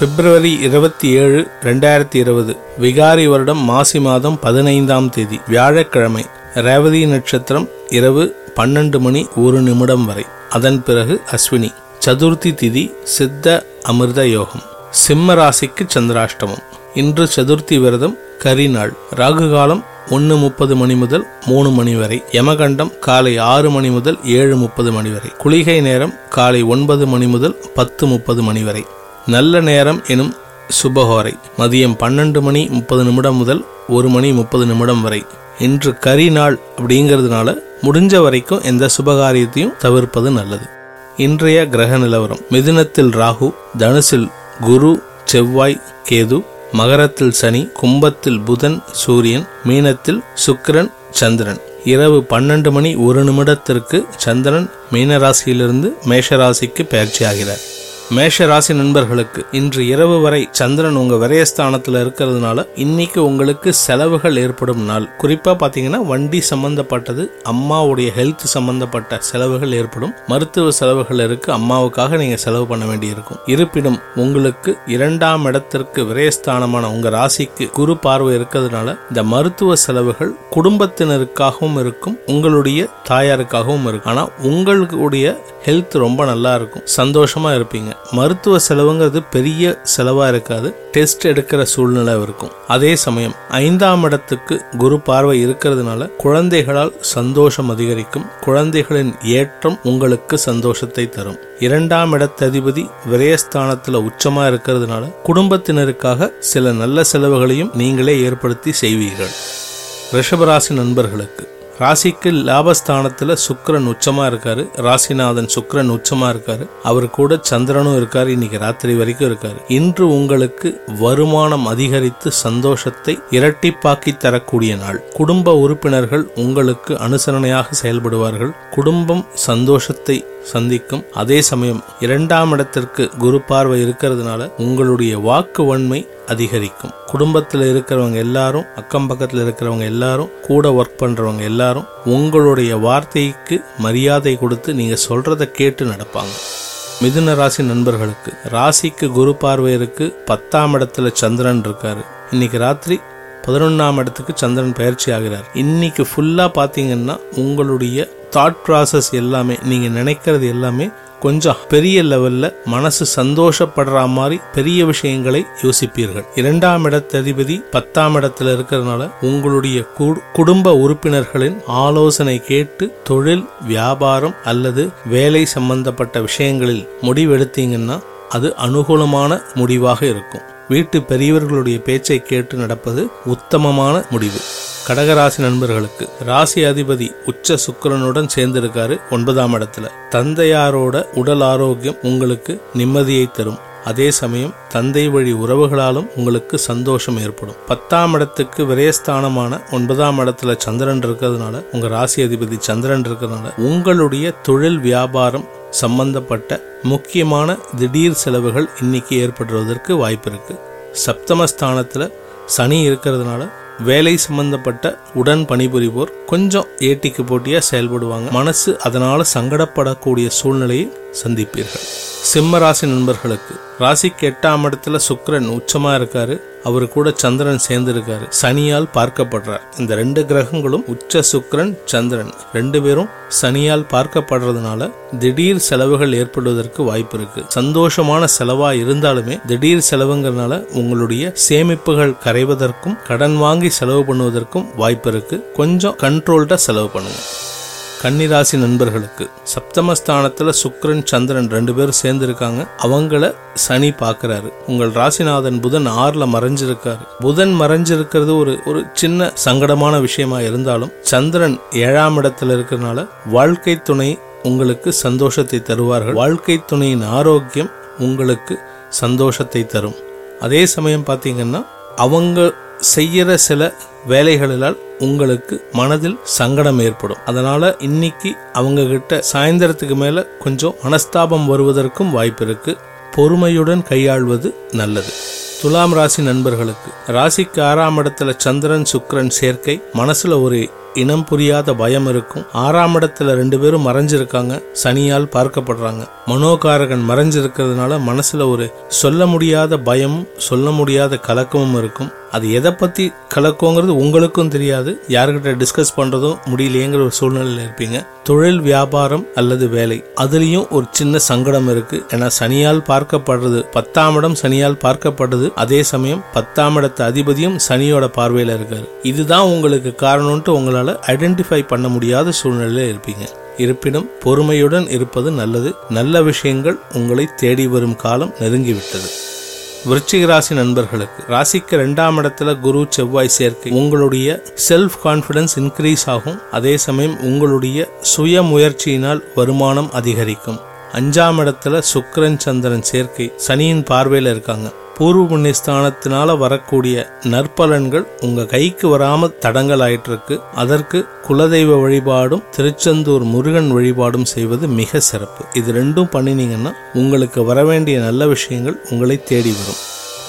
பிப்ரவரி இருபத்தி ஏழு ரெண்டாயிரத்தி இருபது விகாரி வருடம் மாசி மாதம் பதினைந்தாம் தேதி வியாழக்கிழமை ரேவதி நட்சத்திரம் இரவு பன்னெண்டு மணி ஒரு நிமிடம் வரை. அதன் பிறகு அஸ்வினி சதுர்த்தி திதி சித்த அமிர்த யோகம். சிம்ம ராசிக்கு சந்திராஷ்டமம். இன்று சதுர்த்தி விரதம் கரிநாள் ராகு காலம் ஒன்று முப்பது மணி முதல் மூணு மணி வரை. யமகண்டம் காலை ஆறு மணி முதல் ஏழு முப்பது மணி வரை. குளிகை நேரம் காலை ஒன்பது மணி முதல் பத்து முப்பது மணி வரை. நல்ல நேரம் எனும் சுபஹோரை. மதியம் பன்னெண்டு மணி முப்பது நிமிடம் முதல் ஒரு மணி முப்பது நிமிடம் வரை. இன்று கரி நாள் அப்படிங்கிறதுனால முடிஞ்ச வரைக்கும் எந்த சுபகாரியத்தையும் தவிர்ப்பது நல்லது. இன்றைய கிரக நிலவரம். மிதுனத்தில் ராகு தனுசில் குரு செவ்வாய் கேது மகரத்தில் சனி கும்பத்தில் புதன் சூரியன் மீனத்தில் சுக்கிரன் சந்திரன். இரவு பன்னெண்டு மணி ஒரு நிமிடத்திற்கு சந்திரன் மீனராசியிலிருந்து மேஷராசிக்கு பயிற்சியாகிறார் மேஷ ராசி நண்பர்களுக்கு இன்று இரவு வரை சந்திரன் உங்க விரயஸ்தானத்துல இருக்கிறதுனால இன்னைக்கு உங்களுக்கு செலவுகள் ஏற்படும் நாள். குறிப்பா பாத்தீங்கன்னா வண்டி சம்பந்தப்பட்டது அம்மாவுடைய ஹெல்த் சம்பந்தப்பட்ட செலவுகள் ஏற்படும். மருத்துவ செலவுகள் இருக்கு அம்மாவுக்காக நீங்க செலவு பண்ண வேண்டியிருக்கும். இருப்பினும் உங்களுக்கு இரண்டாம் இடத்திற்கு விரயஸ்தானமான உங்க ராசிக்கு குரு பார்வை இருக்கிறதுனால இந்த மருத்துவ செலவுகள் குடும்பத்தினருக்காகவும் இருக்கும் உங்களுடைய தாயாருக்காகவும் இருக்கும். ஆனா உங்களுடைய ஹெல்த் ரொம்ப நல்லா இருக்கும். சந்தோஷமா இருப்பீங்க. மருத்துவ செலவுங்கிறது பெரிய செலவாக இருக்காது. டெஸ்ட் எடுக்கிற சூழ்நிலை இருக்கும். அதே சமயம் ஐந்தாம் இடத்துக்கு குரு பார்வை இருக்கிறதுனால குழந்தைகளால் சந்தோஷம் அதிகரிக்கும். குழந்தைகளின் ஏற்றம் உங்களுக்கு சந்தோஷத்தை தரும். இரண்டாம் இடத்ததிபதி விரயஸ்தானத்தில் உச்சமாக இருக்கிறதுனால குடும்பத்தினருக்காக சில நல்ல செலவுகளையும் நீங்களே ஏற்படுத்தி செய்வீர்கள். ரிஷபராசி நண்பர்களுக்கு ராசிக்கு லாபஸ்தானத்துல சுக்கரன் உச்சமா இருக்காரு. ராசிநாதன் சுக்கரன் உச்சமா இருக்காரு. அவர் கூட சந்திரனும் இருக்காரு. இன்னைக்கு ராத்திரி வரைக்கும் இருக்காரு. இன்று உங்களுக்கு வருமானம் அதிகரித்து சந்தோஷத்தை இரட்டிப்பாக்கி தரக்கூடிய நாள். குடும்ப உறுப்பினர்கள் உங்களுக்கு அனுசரணையாக செயல்படுவார்கள். குடும்பம் சந்தோஷத்தை சந்திக்கும். அதே சமயம் இரண்டாம் இடத்திற்கு குரு பார்வை இருக்கிறதுனால உங்களுடைய வாக்கு வன்மை அதிகரிக்கும். குடும்பத்தில் இருக்கிறவங்க எல்லாரும் அக்கம் பக்கத்தில் இருக்கிறவங்க எல்லாரும் கூட ஒர்க் பண்றவங்க எல்லாரும் உங்களுடைய வார்த்தைக்கு மரியாதை கொடுத்து நீங்க சொல்றத கேட்டு நடப்பாங்க. மிதுன ராசி நண்பர்களுக்கு ராசிக்கு குரு பார்வை இருக்கு பத்தாம் இடத்துல சந்திரன் இருக்காரு. இன்னைக்கு ராத்திரி பதினொன்னாம் இடத்துக்கு சந்திரன் பயிற்சி ஆகிறார். இன்னைக்கு ஃபுல்லா பாத்தீங்கன்னா உங்களுடைய தாட் ப்ராசஸ் எல்லாமே நீங்கள் நினைக்கிறது எல்லாமே கொஞ்சம் பெரிய லெவல்ல மனசு சந்தோஷப்படுற மாதிரி பெரிய விஷயங்களை யோசிப்பீர்கள். இரண்டாம் இடத்ததிபதி பத்தாம் இடத்துல இருக்கிறதுனால உங்களுடைய குடும்ப உறுப்பினர்களின் ஆலோசனை கேட்டு தொழில் வியாபாரம் அல்லது வேலை சம்பந்தப்பட்ட விஷயங்களில் முடிவெடுத்தீங்கன்னா அது அனுகூலமான முடிவாக இருக்கும். வீட்டு பெரியவர்களுடைய பேச்சை கேட்டு நடப்பது உத்தமமான முடிவு. கடகராசி நண்பர்களுக்கு ராசி அதிபதி உச்ச சுக்கரனுடன் சேர்ந்திருக்காரு ஒன்பதாம் இடத்துல. தந்தையாரோட உடல் ஆரோக்கியம் உங்களுக்கு நிம்மதியை தரும். அதே சமயம் தந்தை வழி உறவுகளாலும் உங்களுக்கு சந்தோஷம் ஏற்படும். பத்தாம் இடத்துக்கு விரயஸ்தானமான ஒன்பதாம் இடத்துல சந்திரன் இருக்கிறதுனால உங்க ராசி அதிபதி சந்திரன் இருக்கிறதுனால உங்களுடைய தொழில் வியாபாரம் சம்பந்தப்பட்ட முக்கியமான திடீர் செலவுகள் இன்னைக்கு ஏற்படுவதற்கு வாய்ப்பு இருக்கு. சப்தமஸ்தானத்துல சனி இருக்கிறதுனால வேலை சம்பந்தப்பட்ட உடன் பணிபுரிவோர் கொஞ்சம் ஏட்டிக்கு போட்டியா செயல்படுவாங்க. மனசு அதனால சங்கடப்படக்கூடிய சூழ்நிலையை சந்திப்பீர்கள். சிம்மராசி நண்பர்களுக்கு ராசிக்கு எட்டாம் இடத்துல சுக்கரன் உச்சமா இருக்காரு. அவரு கூட சந்திரன் சேர்ந்திருக்காரு. சனியால் பார்க்கப்படுறார். இந்த ரெண்டு கிரகங்களும் உச்ச சுக்கரன் சந்திரன். ரெண்டு பேரும் சனியால் பார்க்கப்படுறதுனால திடீர் செலவுகள் ஏற்படுவதற்கு வாய்ப்பு இருக்கு. சந்தோஷமான செலவா இருந்தாலுமே திடீர் செலவுங்கிறதுனால உங்களுடைய சேமிப்புகள் கரைவதற்கும் கடன் வாங்கி செலவு பண்ணுவதற்கும் வாய்ப்பு இருக்கு. கொஞ்சம் கண்ட்ரோல்டா செலவு பண்ணுங்க. கன்னிராசி நண்பர்களுக்கு சப்தமஸ்தானத்துல சுக்கரன் சந்திரன் ரெண்டு பேரும் சேர்ந்துருக்காங்க. அவங்கள சனி பாக்குறாரு. உங்கள் ராசிநாதன் புதன் ஆறுல மறைஞ்சிருக்காரு. புதன் மறைஞ்சிருக்கிறது ஒரு ஒரு சின்ன சங்கடமான விஷயமா இருந்தாலும் சந்திரன் ஏழாம் இடத்துல இருக்கிறதுனால வாழ்க்கை துணை உங்களுக்கு சந்தோஷத்தை தருவார்கள். வாழ்க்கை துணையின் ஆரோக்கியம் உங்களுக்கு சந்தோஷத்தை தரும். அதே சமயம் பார்த்தீங்கன்னா அவங்க செய்கிற சில வேலைகளால் உங்களுக்கு மனதில் சங்கடம் ஏற்படும். அதனால இன்னைக்கு அவங்க கிட்ட சாயந்தரத்துக்கு மேல கொஞ்சம் மனஸ்தாபம் வருவதற்கும் வாய்ப்பு இருக்கு. பொறுமையுடன் கையாள்வது நல்லது. துலாம் ராசி நண்பர்களுக்கு ராசிக்கு ஆறாம் இடத்துல சந்திரன் சுக்ரன் சேர்க்கை. மனசுல ஒரு இனம் புரியாத பயம் இருக்கும். ஆறாம் இடத்துல ரெண்டு பேரும் மறைஞ்சிருக்காங்க. சனியால் பார்க்கப்படுறாங்க. மனோகாரகன் மறைஞ்சிருக்கிறதுனால மனசுல ஒரு சொல்ல முடியாத பயமும் சொல்ல முடியாத கலக்கமும் இருக்கும். அது எதை பத்தி கலக்கங்கிறது உங்களுக்கும் தெரியாது. யாருக்கிட்ட டிஸ்கஸ் பண்றதும் முடியலையேங்கிற ஒரு சூழ்நிலையில இருப்பீங்க. தொழில் வியாபாரம் அல்லது வேலை. அதுலயும் ஒரு சின்ன சங்கடம் இருக்கு. ஏன்னா சனியால் பார்க்கப்படுறது பத்தாம் இடம் சனியால் பார்க்கப்படுது. அதே சமயம் பத்தாம் இடத்து அதிபதியும் சனியோட பார்வையில் இருக்காரு. இதுதான் உங்களுக்கு காரணம்ன்ட்டு உங்களால ஐடென்டிஃபை பண்ண முடியாத சூழ்நிலையில இருப்பீங்க. இருப்பினும் பொறுமையுடன் இருப்பது நல்லது. நல்ல விஷயங்கள் உங்களை தேடி வரும் காலம் நெருங்கிவிட்டது. விருச்சிக ராசி நண்பர்களுக்கு ராசிக்கு ரெண்டாம் இடத்துல குரு செவ்வாய் சேர்க்கை. உங்களுடைய செல்ஃப் கான்பிடன்ஸ் இன்க்ரீஸ் ஆகும். அதே சமயம் உங்களுடைய சுய முயற்சியினால் வருமானம் அதிகரிக்கும். அஞ்சாம் இடத்துல சுக்கரன் சந்திரன் சேர்க்கை சனியின் பார்வையில் இருக்காங்க. பூர்வ புண்ணியஸ்தானத்தினால வரக்கூடிய நற்பலன்கள் உங்க கைக்கு வராம தடங்கள் இருக்கு அதற்கு குலதெய்வ வழிபாடும் திருச்செந்தூர் முருகன் வழிபாடும் செய்வது மிக சிறப்பு. இது ரெண்டும் பண்ணினீங்கன்னா உங்களுக்கு வரவேண்டிய நல்ல விஷயங்கள் உங்களை தேடி வரும்.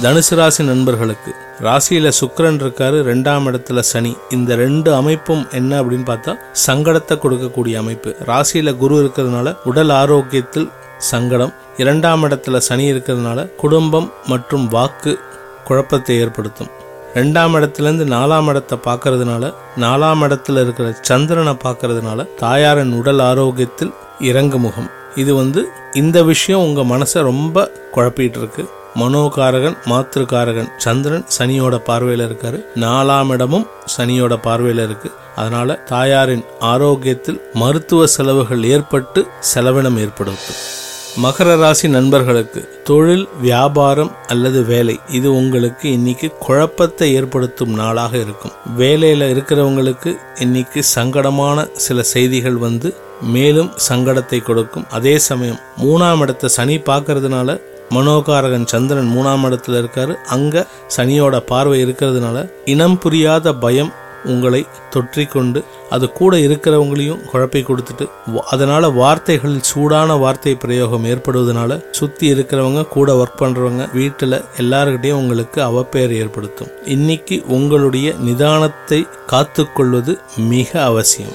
தனுசு ராசி நண்பர்களுக்கு ராசியில சுக்கரன் இருக்காரு ரெண்டாம் இடத்துல சனி. இந்த ரெண்டு அமைப்பும் என்ன அப்படின்னு பார்த்தா சங்கடத்தை கொடுக்கக்கூடிய அமைப்பு. ராசியில குரு இருக்கிறதுனால உடல் ஆரோக்கியத்தில் சங்கடம் இரண்டாம் இடத்துல சனி இருக்கிறதுனால குடும்பம் மற்றும் வாக்கு குழப்பத்தை ஏற்படுத்தும். ரெண்டாம் இடத்துலேருந்து நாலாம் இடத்தை பார்க்கறதுனால நாலாம் இடத்துல இருக்கிற சந்திரனை பார்க்கறதுனால தாயாரின் உடல் ஆரோக்கியத்தில் இறங்கு முகம். இது வந்து இந்த விஷயம் உங்கள் மனசை ரொம்ப குழப்பிட்டு இருக்கு. மனோகாரகன் மாத்திருக்காரகன் சந்திரன் சனியோட பார்வையில் இருக்காரு. நாலாம் இடமும் சனியோட பார்வையில் இருக்கு. அதனால தாயாரின் ஆரோக்கியத்தில் மருத்துவ செலவுகள் ஏற்பட்டு செலவினம் ஏற்படுத்தும். மகர ராசி நண்பர்களுக்கு தொழில் வியாபாரம் அல்லது வேலை இது உங்களுக்கு இன்னைக்கு குழப்பத்தை ஏற்படுத்தும் நாளாக இருக்கும். வேலையில இருக்கிறவங்களுக்கு இன்னைக்கு சங்கடமான சில செய்திகள் வந்து மேலும் சங்கடத்தை கொடுக்கும். அதே சமயம் மூணாம் இடத்த சனி பார்க்கறதுனால மனோகாரகன் சந்திரன் மூணாம் இடத்துல இருக்காரு. அங்க சனியோட பார்வை இருக்கிறதுனால இனம் புரியாத பயம் உங்களை தொற்றிக்கொண்டு அது கூட இருக்கிறவங்களையும் குழப்பி கொடுத்துட்டு வ- அதனால வார்த்தைகளில் சூடான வார்த்தை பிரயோகம் ஏற்படுவதனால சுத்தி இருக்கிறவங்க கூட ஒர்க் பண்றவங்க வீட்டுல எல்லாருக்கிட்டையும் உங்களுக்கு அவப்பெயர் ஏற்படுத்தும். இன்னைக்கு உங்களுடைய நிதானத்தை காத்துக்கொள்வது மிக அவசியம்.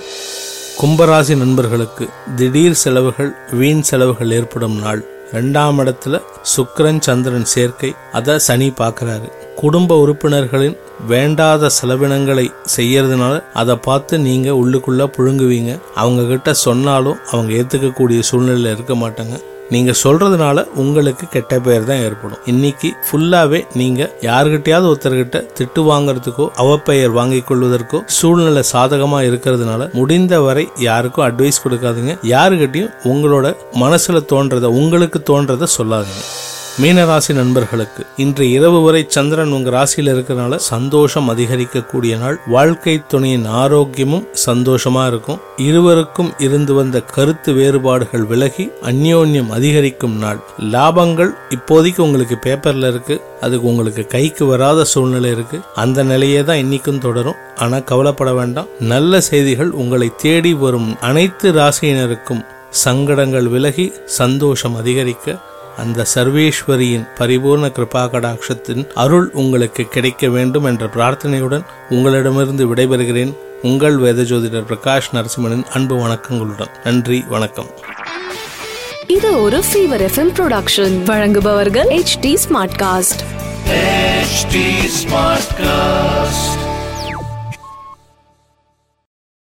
கும்பராசி நண்பர்களுக்கு திடீர் செலவுகள் வீண் செலவுகள் ஏற்படும் நாள். ரெண்டாம் இடத்துல சுக்கரன் சந்திரன் சேர்க்கை அதை சனி பார்க்கறாரு. குடும்ப உறுப்பினர்களின் வேண்டாத செலவினங்களை செய்யறதுனால அதை பார்த்து நீங்க உள்ளுக்குள்ள புழுங்குவீங்க. அவங்க கிட்ட சொன்னாலும் அவங்க ஏத்துக்கக்கூடிய சூழ்நிலையில இருக்க மாட்டாங்க. நீங்க சொல்றதுனால உங்களுக்கு கெட்ட பேர் தான் ஏற்படும். இன்னைக்கு ஃபுல்லாவே நீங்க யாருகிட்டயாவது ஒருத்தர்கிட்ட திட்டு வாங்குறதுக்கோ அவப்பெயர் வாங்கிக் கொள்வதற்கோ சூழ்நிலை சாதகமா இருக்கிறதுனால முடிந்த வரை யாருக்கும் அட்வைஸ் கொடுக்காதுங்க. யாருகிட்டயும் உங்களோட மனசுல தோன்றத உங்களுக்கு தோன்றத சொல்லாதுங்க. மீனராசி நண்பர்களுக்கு இன்று இரவு வரை சந்திரன் உங்க ராசியில இருக்கிறனால சந்தோஷம் அதிகரிக்கக்கூடிய நாள். வாழ்க்கை துணையின் ஆரோக்கியமும் சந்தோஷமா இருக்கும். இருவருக்கும் இருந்து வந்த கருத்து வேறுபாடுகள் விலகி அந்யோன்யம் அதிகரிக்கும் நாள். லாபங்கள் இப்போதைக்கு உங்களுக்கு பேப்பர்ல இருக்கு. அதுக்கு உங்களுக்கு கைக்கு வராத சூழ்நிலை இருக்கு. அந்த நிலையே தான் இன்னைக்கும் தொடரும். ஆனா கவலைப்பட வேண்டாம். நல்ல செய்திகள் உங்களை தேடி வரும் அனைத்து ராசியினருக்கும் சங்கடங்கள் விலகி சந்தோஷம் அதிகரிக்க அந்த சர்வேஸ்வரியின் பரிபூர்ண கிருபா கடாட்சத்தின் அருள் உங்களுக்கு கிடைக்க வேண்டும் என்ற பிரார்த்தனையுடன் உங்களிடமிருந்து விடைபெறுகிறேன். உங்கள் வேத ஜோதிடர் பிரகாஷ் நரசிம்மனின் அன்பு வணக்கங்களுடன். நன்றி வணக்கம். இது ஒரு ஃபீவர் எஃப்எம் ப்ரொடக்ஷன் வழங்குபவர்கள் H D Smartcast HT Smartcast.